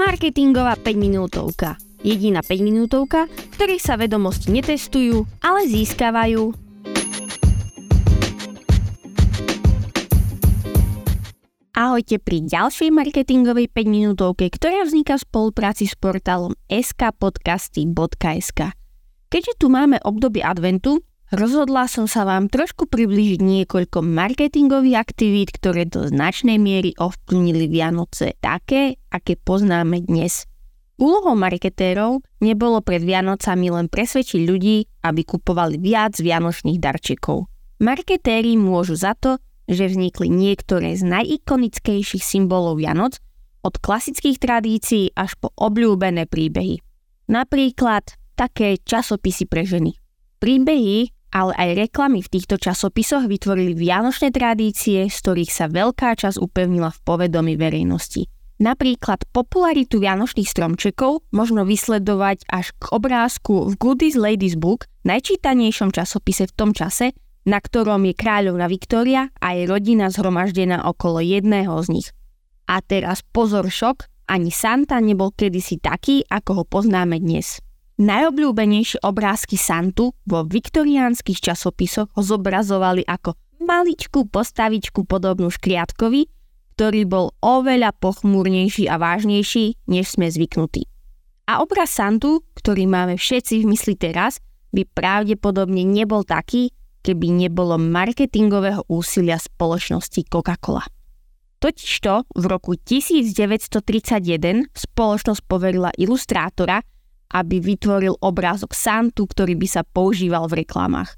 Marketingová 5 minútovka. Jediná 5 minútovka, v ktorej sa vedomosti netestujú, ale získavajú. Ahojte pri ďalšej marketingovej 5 minútovke, ktorá vzniká v spolupráci s portálom skpodcasty.sk. Keďže tu máme obdobie adventu, rozhodla som sa vám trošku priblížiť niekoľko marketingových aktivít, ktoré do značnej miery ovplyvnili Vianoce také, aké poznáme dnes. Úlohou marketérov nebolo pred Vianocami len presvedčiť ľudí, aby kupovali viac vianočných darčekov. Marketéri môžu za to, že vznikli niektoré z najikonickejších symbolov Vianoc, od klasických tradícií až po obľúbené príbehy. Napríklad také časopisy pre ženy. Príbehy, ale aj reklamy v týchto časopisoch vytvorili vianočné tradície, z ktorých sa veľká časť upevnila v povedomí verejnosti. Napríklad popularitu vianočných stromčekov možno vysledovať až k obrázku v Goodies Ladies Book, najčítanejšom časopise v tom čase, na ktorom je kráľovna Viktória a jej rodina zhromaždená okolo jedného z nich. A teraz pozor šok, ani Santa nebol kedysi taký, ako ho poznáme dnes. Najobľúbenejšie obrázky Santu vo viktoriánskych časopisoch ho zobrazovali ako maličkú postavičku podobnú škriatkovi, ktorý bol oveľa pochmúrnejší a vážnejší, než sme zvyknutí. A obraz Santu, ktorý máme všetci v mysli teraz, by pravdepodobne nebol taký, keby nebolo marketingového úsilia spoločnosti Coca-Cola. Totižto v roku 1931 spoločnosť poverila ilustrátora, aby vytvoril obrázok Santu, ktorý by sa používal v reklamách.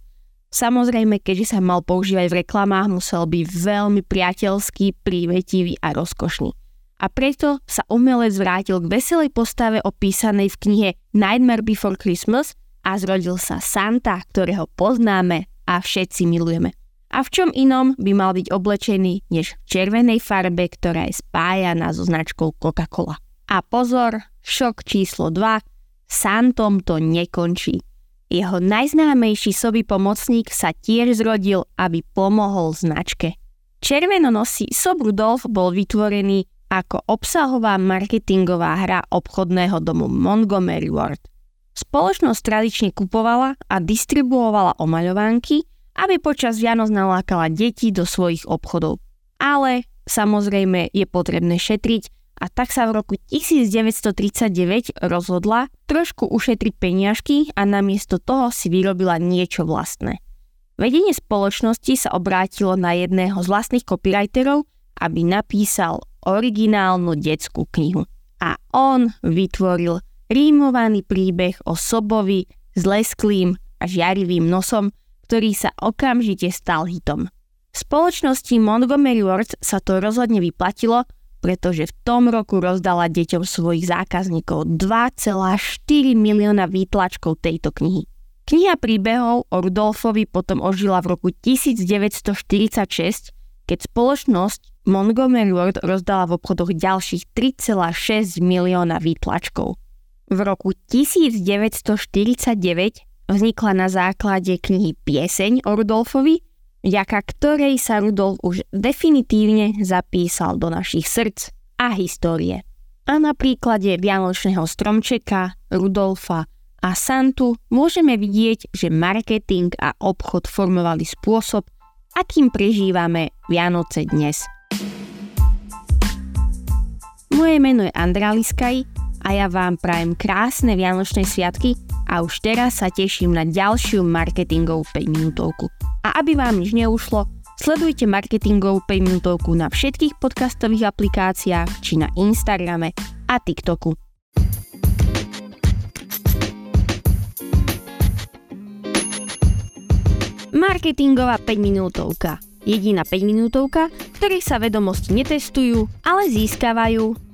Samozrejme, keďže sa mal používať v reklamách, musel byť veľmi priateľský, prívetivý a rozkošný. A preto sa umelec vrátil k veselej postave opísanej v knihe Nightmare Before Christmas a zrodil sa Santa, ktorého poznáme a všetci milujeme. A v čom inom by mal byť oblečený než v červenej farbe, ktorá je spájaná so značkou Coca-Cola. A pozor, šok číslo 2, Santom to nekončí. Jeho najznámejší sobý pomocník sa tiež zrodil, aby pomohol značke. Červenonosý Sob Rudolf bol vytvorený ako obsahová marketingová hra obchodného domu Montgomery Ward. Spoločnosť tradične kupovala a distribuovala omaľovánky, aby počas Vianoc nalákala deti do svojich obchodov. Ale samozrejme je potrebné šetriť a tak sa v roku 1939 rozhodla trošku ušetriť peniažky a namiesto toho si vyrobila niečo vlastné. Vedenie spoločnosti sa obrátilo na jedného z vlastných copywriterov, aby napísal originálnu detskú knihu. A on vytvoril rímovaný príbeh o sobovi s lesklým a žiarivým nosom, ktorý sa okamžite stal hitom. V spoločnosti Montgomery Ward sa to rozhodne vyplatilo, pretože v tom roku rozdala deťom svojich zákazníkov 2,4 milióna výtlačkov tejto knihy. Kniha príbehov o Rudolfovi potom ožila v roku 1946, keď spoločnosť Montgomery Ward rozdala v obchodoch ďalších 3,6 milióna výtlačkov. V roku 1949 vznikla na základe knihy Pieseň o Rudolfovi, vďaka ktorej sa Rudolf už definitívne zapísal do našich srdc a histórie. A na príklade Vianočného stromčeka, Rudolfa a Santu môžeme vidieť, že marketing a obchod formovali spôsob, akým prežívame Vianoce dnes. Moje meno je Andrá Liskaj a ja vám prajem krásne Vianočné sviatky a už teraz sa teším na ďalšiu marketingovú 5 minútovku. A aby vám nič neušlo, sledujte marketingovú 5 minútovku na všetkých podcastových aplikáciách či na Instagrame a TikToku. Marketingová 5 minútovka. Jediná 5 minútovka, v ktorej sa vedomosti netestujú, ale získavajú.